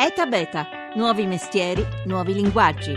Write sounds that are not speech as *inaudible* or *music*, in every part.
ETA Beta, nuovi mestieri, nuovi linguaggi.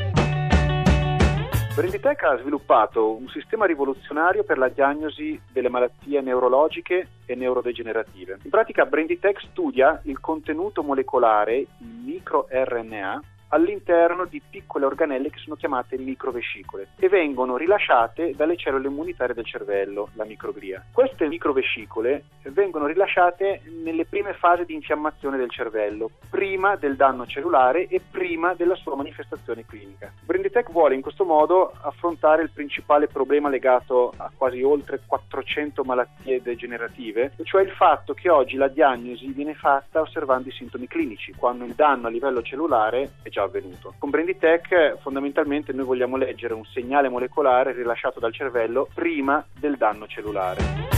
Branditech ha sviluppato un sistema rivoluzionario per la diagnosi delle malattie neurologiche e neurodegenerative. In pratica Branditech studia il contenuto molecolare in microRNA all'interno di piccole organelle che sono chiamate microvescicole e vengono rilasciate dalle cellule immunitarie del cervello, la microglia. Queste microvescicole vengono rilasciate nelle prime fasi di infiammazione del cervello, prima del danno cellulare e prima della sua manifestazione clinica. Brinditech vuole in questo modo affrontare il principale problema legato a quasi oltre 400 malattie degenerative, cioè il fatto che oggi la diagnosi viene fatta osservando i sintomi clinici, quando il danno a livello cellulare è già già avvenuto. Con Branditech fondamentalmente noi vogliamo leggere un segnale molecolare rilasciato dal cervello prima del danno cellulare.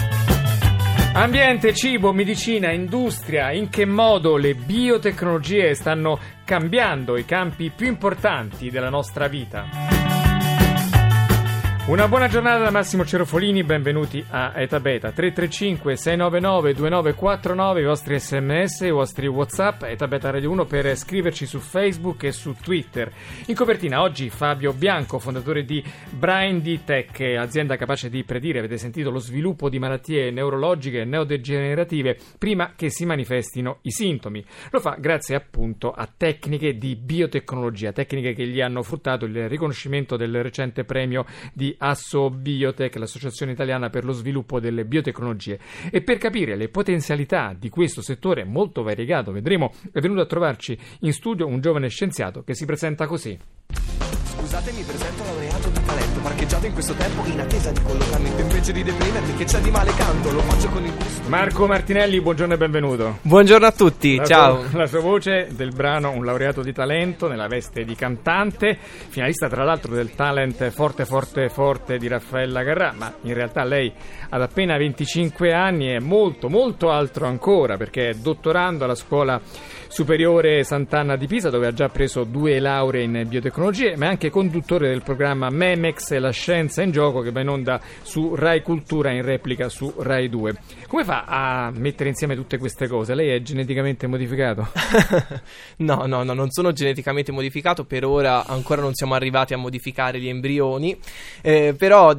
Ambiente, cibo, medicina, industria, in che modo le biotecnologie stanno cambiando i campi più importanti della nostra vita? Una buona giornata da Massimo Cerofolini, benvenuti a Eta Beta 335 699 2949, i vostri sms, i vostri whatsapp, Eta Beta Radio 1 per scriverci su Facebook e su Twitter. In copertina oggi Fabio Bianco, fondatore di Brain Tech, azienda capace di predire, avete sentito, lo sviluppo di malattie neurologiche e neodegenerative prima che si manifestino i sintomi. Lo fa grazie appunto a tecniche di biotecnologia, tecniche che gli hanno fruttato il riconoscimento del recente premio di Asso Biotech, l'Associazione Italiana per lo Sviluppo delle Biotecnologie. E per capire le potenzialità di questo settore molto variegato, vedremo, è venuto a trovarci in studio un giovane scienziato che si presenta così. Scusate, presento laureato di talento, parcheggiato in questo tempo in attesa di collocamento. Invece di deprimermi, che c'è di male canto, lo faccio con il gusto. Marco Martinelli, buongiorno e benvenuto. Buongiorno a tutti, La ciao. sua- la sua voce del brano Un laureato di talento nella veste di cantante, finalista tra l'altro del talent Forte Forte Forte di Raffaella Garrà, ma in realtà lei ad appena 25 anni è molto molto altro ancora perché è dottorando alla scuola superiore Sant'Anna di Pisa dove ha già preso due lauree in biotecnologie, ma è anche conduttore del programma Memex e la scienza in gioco che va in onda su Rai Cultura in replica su Rai 2. Come fa a mettere insieme tutte queste cose? Lei è geneticamente modificato? *laughs* no, no, no, non sono geneticamente modificato, per ora ancora non siamo arrivati a modificare gli embrioni, eh, però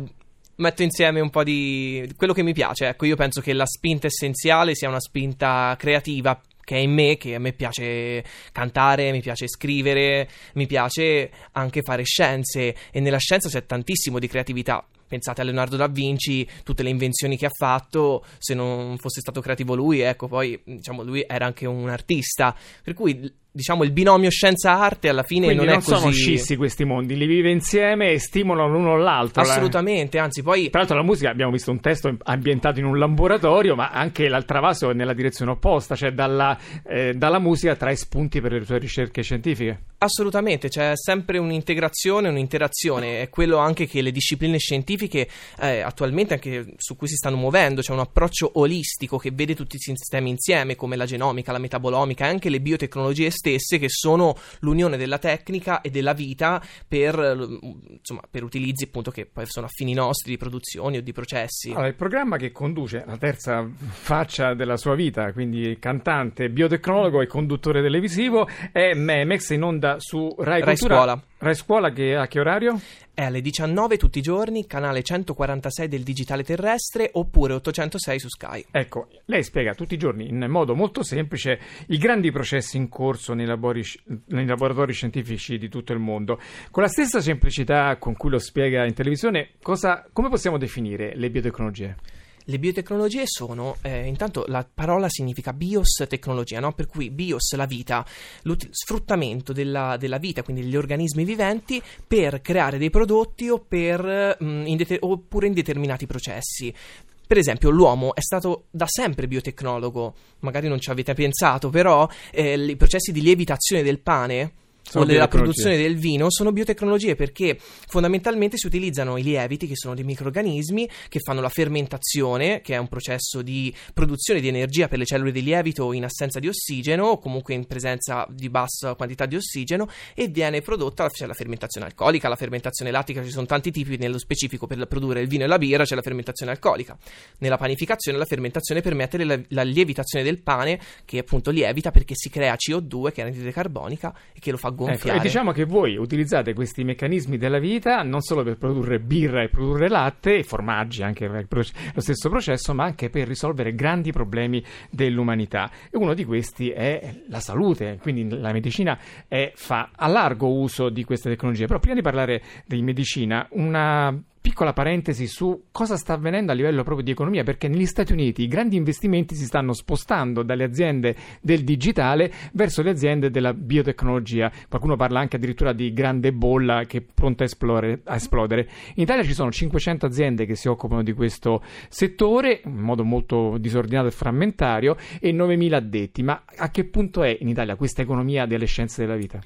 metto insieme un po' di quello che mi piace. Ecco, io penso che la spinta essenziale sia una spinta creativa che è in me, che a me piace cantare, mi piace scrivere, mi piace anche fare scienze e nella scienza c'è tantissimo di creatività. Pensate a Leonardo da Vinci, tutte le invenzioni che ha fatto, se non fosse stato creativo lui, ecco, poi diciamo lui era anche un artista, per cui diciamo il binomio scienza-arte alla fine Quindi non non, è così sono scissi questi mondi, li vive insieme e stimolano l'uno l'altro. La- Assolutamente, anzi poi Tra l'altro la musica abbiamo visto un testo ambientato in un laboratorio, ma anche l'altra vaso è nella direzione opposta, cioè dalla, eh, dalla musica trae spunti per le sue ricerche scientifiche. Assolutamente, c'è sempre un'integrazione, un'interazione, è quello anche che le discipline scientifiche eh, attualmente anche su cui si stanno muovendo, c'è un approccio olistico che vede tutti i sistemi insieme, come la genomica, la metabolomica e anche le biotecnologie stesse, che sono l'unione della tecnica e della vita per, eh, insomma, per utilizzi appunto che poi sono affini nostri di produzioni o di processi. Allora, il programma che conduce la terza faccia della sua vita, quindi cantante, biotecnologo e conduttore televisivo, è Memex in onda su Rai, Rai. Scuola. Rai Scuola che a che orario? È alle 19 tutti i giorni, canale 146 del digitale terrestre oppure 806 su Sky. Ecco, lei spiega tutti i giorni in modo molto semplice i grandi processi in corso nei, labori- nei laboratori scientifici di tutto il mondo. Con la stessa semplicità con cui lo spiega in televisione, cosa- come possiamo definire le biotecnologie? Le biotecnologie sono, eh, intanto la parola significa bios tecnologia, no? per cui bios la vita, l'uti- sfruttamento della, della vita, quindi degli organismi viventi, per creare dei prodotti o per, mm, in dete- oppure in determinati processi. Per esempio, l'uomo è stato da sempre biotecnologo, magari non ci avete pensato, però eh, i processi di lievitazione del pane Sono o della produzione del vino sono biotecnologie perché fondamentalmente si utilizzano i lieviti che sono dei microrganismi che fanno la fermentazione che è un processo di produzione di energia per le cellule di lievito in assenza di ossigeno o comunque in presenza di bassa quantità di ossigeno e viene prodotta c'è la fermentazione alcolica la fermentazione lattica ci sono tanti tipi nello specifico per produrre il vino e la birra c'è la fermentazione alcolica. Nella panificazione la fermentazione permette la, la lievitazione del pane che appunto lievita perché si crea CO2 che è anidride carbonica e che lo fa Ecco, gonfiare e diciamo che voi utilizzate questi meccanismi della vita non solo per produrre birra e produrre latte e formaggi, anche lo stesso processo, ma anche per risolvere grandi problemi dell'umanità. E uno di questi è la salute, quindi la medicina è- fa a largo uso di queste tecnologie. Però prima di parlare di medicina, una piccola parentesi su cosa sta avvenendo a livello proprio di economia, perché negli Stati Uniti i grandi investimenti si stanno spostando dalle aziende del digitale verso le aziende della biotecnologia. Qualcuno parla anche addirittura di grande bolla che è pronta a esplodere. a esplodere. In Italia ci sono 500 aziende che si occupano di questo settore in modo molto disordinato e frammentario e 9.000 addetti. Ma a che punto è in Italia questa economia delle scienze della vita?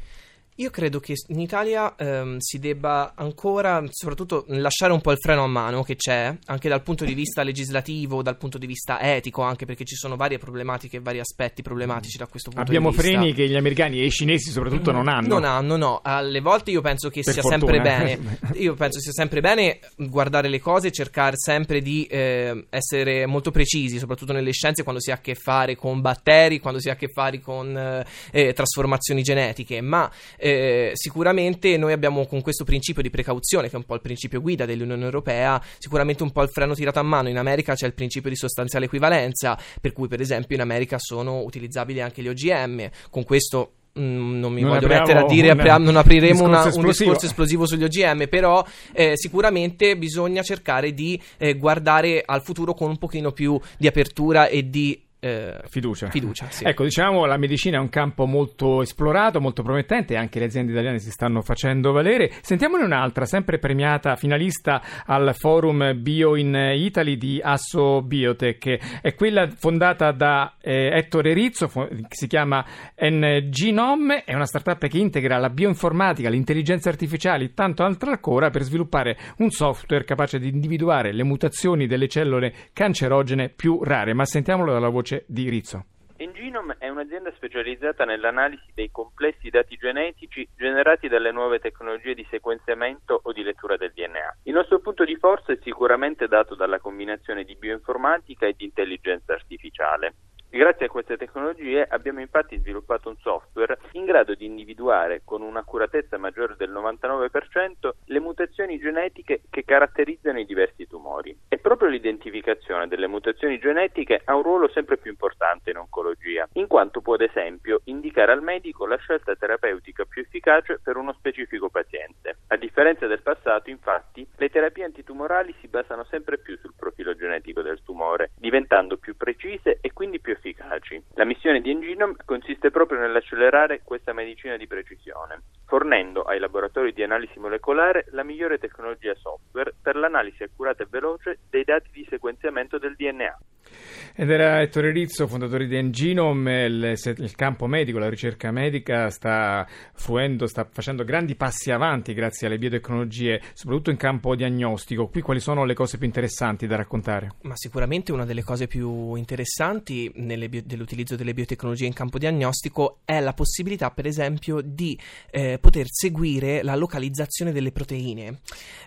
Io credo che in Italia ehm, si debba ancora, soprattutto, lasciare un po' il freno a mano che c'è, anche dal punto di vista legislativo, dal punto di vista etico, anche perché ci sono varie problematiche e vari aspetti problematici da questo punto Abbiamo di vista. freni che gli americani e i cinesi soprattutto non hanno. Non hanno, no. Alle volte io penso che Per sia fortuna. sempre bene. Io penso sia sempre bene guardare le cose e cercare sempre di eh, essere molto precisi, soprattutto nelle scienze, quando si ha a che fare con batteri, quando si ha a che fare con eh, eh, trasformazioni genetiche. Ma eh, sicuramente noi abbiamo con questo principio di precauzione, che è un po' il principio guida dell'Unione Europea, sicuramente un po' il freno tirato a mano. In America c'è il principio di sostanziale equivalenza, per cui, per esempio, in America sono utilizzabili anche gli OGM. Con questo. mm, Non mi Non voglio mettere a dire, un apri- non apriremo una- discorso un esplosivo. discorso esplosivo sugli OGM, però eh, sicuramente bisogna cercare di eh, guardare al futuro con un pochino più di apertura e di eh, Fiducia. Fiducia, sì. Ecco, diciamo la medicina è un campo molto esplorato, molto promettente anche le aziende italiane si stanno facendo valere. Sentiamone un'altra, sempre premiata finalista al forum Bio in Italy di Asso Biotech. È quella fondata da eh, Ettore Rizzo, fo- si chiama N-Genome, è una startup che integra la bioinformatica, l'intelligenza artificiale e tanto altro ancora per sviluppare un software capace di individuare le mutazioni delle cellule cancerogene più rare. Ma sentiamolo dalla voce di Rizzo. Engenome è un'azienda specializzata nell'analisi dei complessi dati genetici generati dalle nuove tecnologie di sequenziamento o di lettura del DNA. Il nostro punto di forza è sicuramente dato dalla combinazione di bioinformatica e di intelligenza artificiale. Grazie a queste tecnologie abbiamo infatti sviluppato un software in grado di individuare con un'accuratezza maggiore del 99% le mutazioni genetiche che caratterizzano i diversi tumori. E proprio l'identificazione delle mutazioni genetiche ha un ruolo sempre più importante in oncologia, in quanto può ad esempio indicare al medico la scelta terapeutica più efficace per uno specifico paziente. A differenza del passato, infatti, le terapie antitumorali si basano sempre più sul profilo genetico del tumore, diventando più precise e quindi più efficaci. La missione di Engenome consiste proprio nell'accelerare questa medicina di precisione, fornendo ai laboratori di analisi molecolare la migliore tecnologia software per l'analisi accurata e veloce dei dati di sequenziamento del DNA. Ed era Ettore Rizzo, fondatore di Engenome, il, il campo medico, la ricerca medica sta fruendo, sta facendo grandi passi avanti grazie alle biotecnologie, soprattutto in campo diagnostico. Qui quali sono le cose più interessanti da raccontare? Ma sicuramente una delle cose più interessanti nelle bio- dell'utilizzo delle biotecnologie in campo diagnostico è la possibilità, per esempio, di eh, poter seguire la localizzazione delle proteine.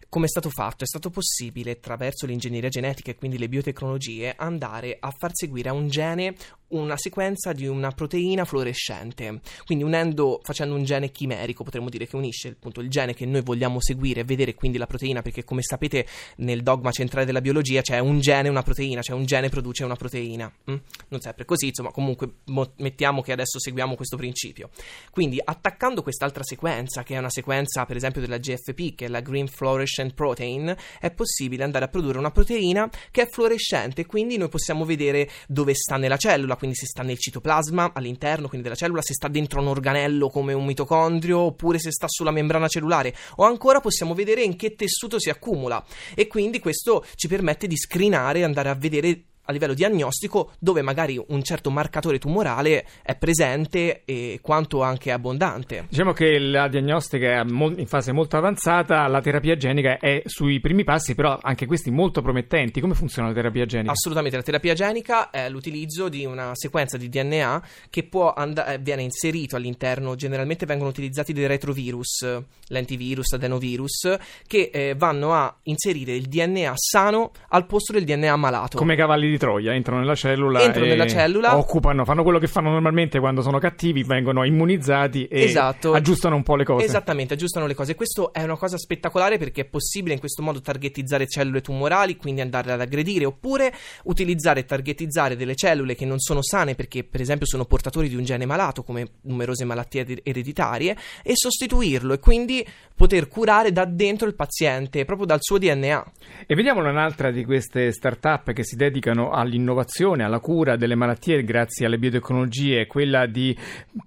Come è stato fatto? È stato possibile, attraverso l'ingegneria genetica e quindi le biotecnologie, andare a far seguire a un gene una sequenza di una proteina fluorescente. Quindi unendo, facendo un gene chimerico, potremmo dire che unisce appunto il gene che noi vogliamo seguire e vedere quindi la proteina, perché come sapete nel dogma centrale della biologia c'è un gene e una proteina, cioè un gene produce una proteina. mm? Non sempre così, insomma, comunque mo- mettiamo che adesso seguiamo questo principio. Quindi attaccando quest'altra sequenza, che è una sequenza per esempio della GFP, che è la Green Fluorescent Protein, è possibile andare a produrre una proteina che è fluorescente, quindi noi possiamo vedere dove sta nella cellula, quindi se sta nel citoplasma all'interno quindi della cellula, se sta dentro un organello come un mitocondrio, oppure se sta sulla membrana cellulare, o ancora possiamo vedere in che tessuto si accumula. E quindi questo ci permette di screenare andare a vedere a livello diagnostico dove magari un certo marcatore tumorale è presente e quanto anche abbondante. Diciamo che la diagnostica è in fase molto avanzata, la terapia genica è sui primi passi, però anche questi molto promettenti. Come funziona la terapia genica? Assolutamente, la terapia genica è l'utilizzo di una sequenza di DNA che and- eh, viene inserito all'interno, generalmente vengono utilizzati dei retrovirus, l'antivirus, adenovirus, che eh, vanno a inserire il DNA sano al posto del DNA malato. Come cavalli di Troia, entrano nella cellula, entrano nella cellula occupano, fanno quello che fanno normalmente quando sono cattivi, vengono immunizzati e esatto. aggiustano un po' le cose. Esattamente, aggiustano le cose. Questo è una cosa spettacolare perché è possibile in questo modo targetizzare cellule tumorali, quindi andarle ad aggredire, oppure utilizzare e targetizzare delle cellule che non sono sane perché per esempio sono portatori di un gene malato come numerose malattie ereditarie e sostituirlo e quindi poter curare da dentro il paziente, proprio dal suo DNA. E vediamo un'altra di queste start-up che si dedicano all'innovazione, alla cura delle malattie grazie alle biotecnologie, quella di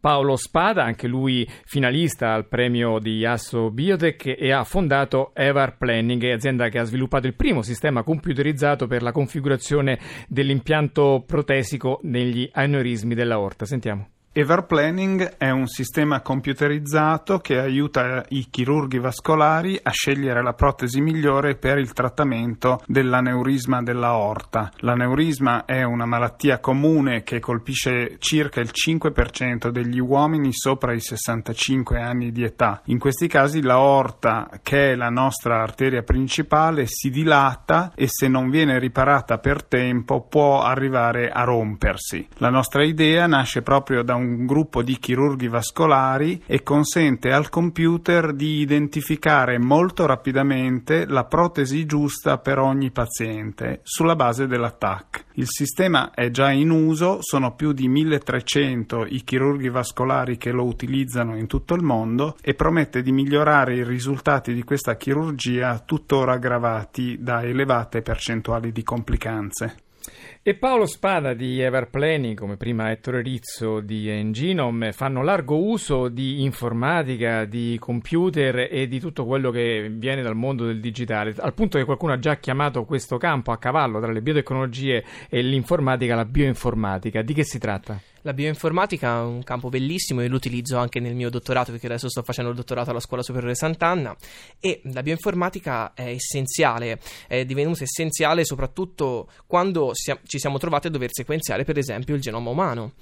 Paolo Spada, anche lui finalista al premio di Asso Biotech e ha fondato Evar Planning, azienda che ha sviluppato il primo sistema computerizzato per la configurazione dell'impianto protesico negli aneurismi dell'aorta. Sentiamo. Everplanning è un sistema computerizzato che aiuta i chirurghi vascolari a scegliere la protesi migliore per il trattamento dell'aneurisma dell'aorta. L'aneurisma è una malattia comune che colpisce circa il 5% degli uomini sopra i 65 anni di età. In questi casi l'aorta, che è la nostra arteria principale, si dilata e se non viene riparata per tempo può arrivare a rompersi. La nostra idea nasce proprio da un un gruppo di chirurghi vascolari e consente al computer di identificare molto rapidamente la protesi giusta per ogni paziente sulla base dell'attacco. Il sistema è già in uso, sono più di 1300 i chirurghi vascolari che lo utilizzano in tutto il mondo e promette di migliorare i risultati di questa chirurgia tuttora aggravati da elevate percentuali di complicanze. E Paolo Spada di Everplanning, come prima Ettore Rizzo di Enginom, fanno largo uso di informatica, di computer e di tutto quello che viene dal mondo del digitale, al punto che qualcuno ha già chiamato questo campo a cavallo tra le biotecnologie e l'informatica la bioinformatica. Di che si tratta? La bioinformatica è un campo bellissimo e l'utilizzo anche nel mio dottorato perché adesso sto facendo il dottorato alla Scuola Superiore Sant'Anna e la bioinformatica è essenziale, è divenuta essenziale soprattutto quando ci siamo trovati a dover sequenziare per esempio il genoma umano.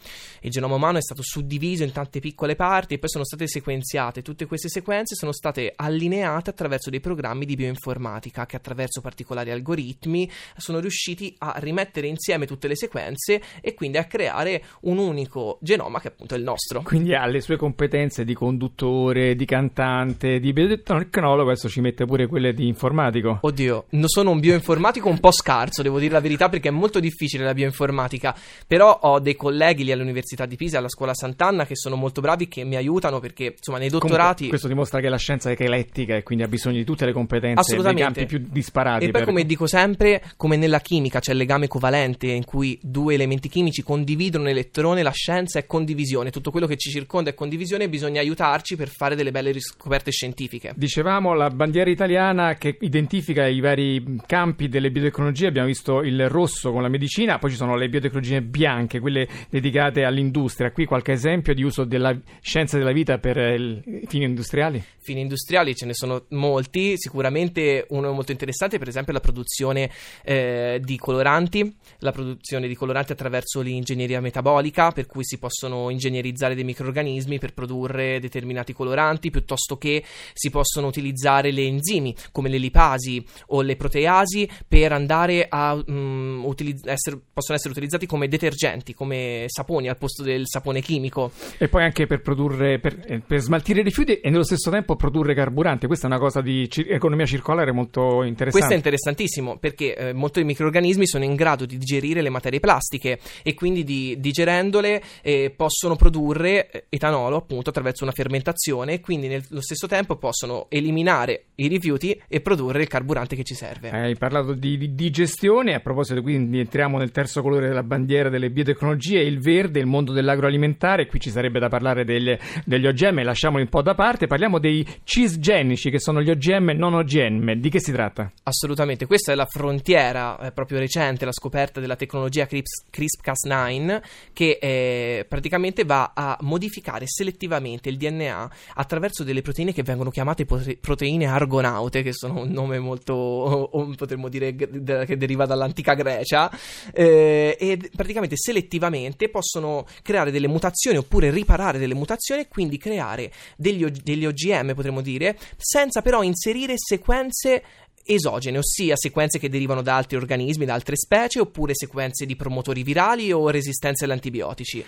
Il genoma umano è stato suddiviso in tante piccole parti e poi sono state sequenziate. Tutte queste sequenze sono state allineate attraverso dei programmi di bioinformatica che attraverso particolari algoritmi sono riusciti a rimettere insieme tutte le sequenze e quindi a creare un unico genoma che appunto è il nostro. Quindi ha le sue competenze di conduttore, di cantante, di biotecnologo, adesso ci mette pure quelle di informatico. Oddio, non sono un bioinformatico un po' scarso, devo dire la verità, perché è molto difficile la bioinformatica, però ho dei colleghi lì all'Università di Pisa, alla Scuola Sant'Anna, che sono molto bravi, che mi aiutano perché insomma nei dottorati... Comunque, questo dimostra che la scienza è eclettica e quindi ha bisogno di tutte le competenze nei campi più disparati. E poi per... come dico sempre, come nella chimica c'è il legame covalente in cui due elementi chimici condividono un elettrone la scienza è condivisione, tutto quello che ci circonda è condivisione e bisogna aiutarci per fare delle belle riscoperte scientifiche. Dicevamo la bandiera italiana che identifica i vari campi delle biotecnologie, abbiamo visto il rosso con la medicina, poi ci sono le biotecnologie bianche, quelle dedicate all'industria. Qui qualche esempio di uso della scienza della vita per fini industriali? Fini industriali ce ne sono molti, sicuramente uno molto interessante per esempio la produzione eh, di coloranti, la produzione di coloranti attraverso l'ingegneria metabolica per cui si possono ingegnerizzare dei microrganismi per produrre determinati coloranti, piuttosto che si possono utilizzare le enzimi come le lipasi o le proteasi per andare a um, utilizz- essere, possono essere utilizzati come detergenti, come saponi al posto del sapone chimico. E poi anche per produrre, per, eh, per smaltire i rifiuti e nello stesso tempo produrre carburante. Questa è una cosa di ci- economia circolare molto interessante. Questo è interessantissimo perché eh, molti microrganismi sono in grado di digerire le materie plastiche e quindi di, digerendole briciole eh, possono produrre eh, etanolo appunto attraverso una fermentazione e quindi nello stesso tempo possono eliminare i rifiuti e produrre il carburante che ci serve. Hai parlato di, di, di gestione, a proposito quindi entriamo nel terzo colore della bandiera delle biotecnologie, il verde, il mondo dell'agroalimentare, qui ci sarebbe da parlare degli, degli OGM, lasciamoli un po' da parte, parliamo dei cisgenici che sono gli OGM non OGM, di che si tratta? Assolutamente, questa è la frontiera eh, proprio recente, la scoperta della tecnologia CRISPR-Cas9 che eh, praticamente va a modificare selettivamente il DNA attraverso delle proteine che vengono chiamate proteine argonaute, che sono un nome molto, o, o potremmo dire che deriva dall'antica Grecia, eh, e praticamente selettivamente possono creare delle mutazioni oppure riparare delle mutazioni e quindi creare degli, degli OGM, potremmo dire, senza però inserire sequenze esogene, ossia sequenze che derivano da altri organismi, da altre specie, oppure sequenze di promotori virali o resistenze agli antibiotici.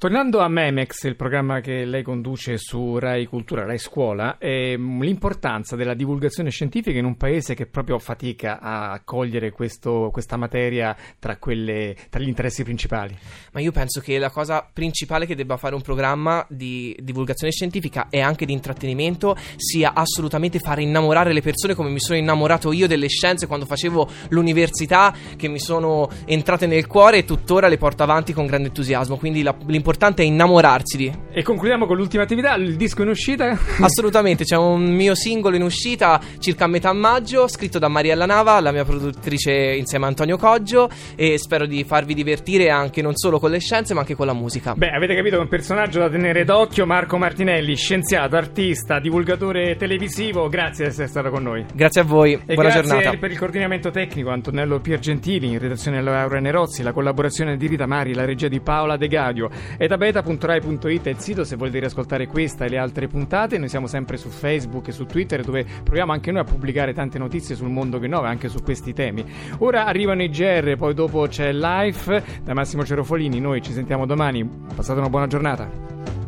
Tornando a Memex, il programma che lei conduce su Rai Cultura, Rai Scuola, ehm, l'importanza della divulgazione scientifica in un paese che proprio fatica a cogliere questo, questa materia tra, quelle, tra, gli interessi principali. Ma io penso che la cosa principale che debba fare un programma di divulgazione scientifica e anche di intrattenimento sia assolutamente fare innamorare le persone come mi sono innamorato io delle scienze quando facevo l'università, che mi sono entrate nel cuore e tuttora le porto avanti con grande entusiasmo. Quindi la, l'importanza l'importante è innamorarsi di. E concludiamo con l'ultima attività, il disco in uscita? *laughs* Assolutamente, c'è un mio singolo in uscita circa a metà maggio, scritto da Mariella Nava, la mia produttrice insieme a Antonio Coggio e spero di farvi divertire anche non solo con le scienze ma anche con la musica. Beh, avete capito che è un personaggio da tenere d'occhio, Marco Martinelli, scienziato, artista, divulgatore televisivo, grazie di essere stato con noi. Grazie a voi, e buona grazie giornata. per il coordinamento tecnico Antonello Piergentili, in redazione Laura Nerozzi, la collaborazione di Rita Mari, la regia di Paola De Gadio. Etabeta.rai.it è il sito se volete riascoltare questa e le altre puntate. Noi siamo sempre su Facebook e su Twitter dove proviamo anche noi a pubblicare tante notizie sul mondo che nove, anche su questi temi. Ora arrivano i GR, poi dopo c'è Life da Massimo Cerofolini. Noi ci sentiamo domani. Passate una buona giornata.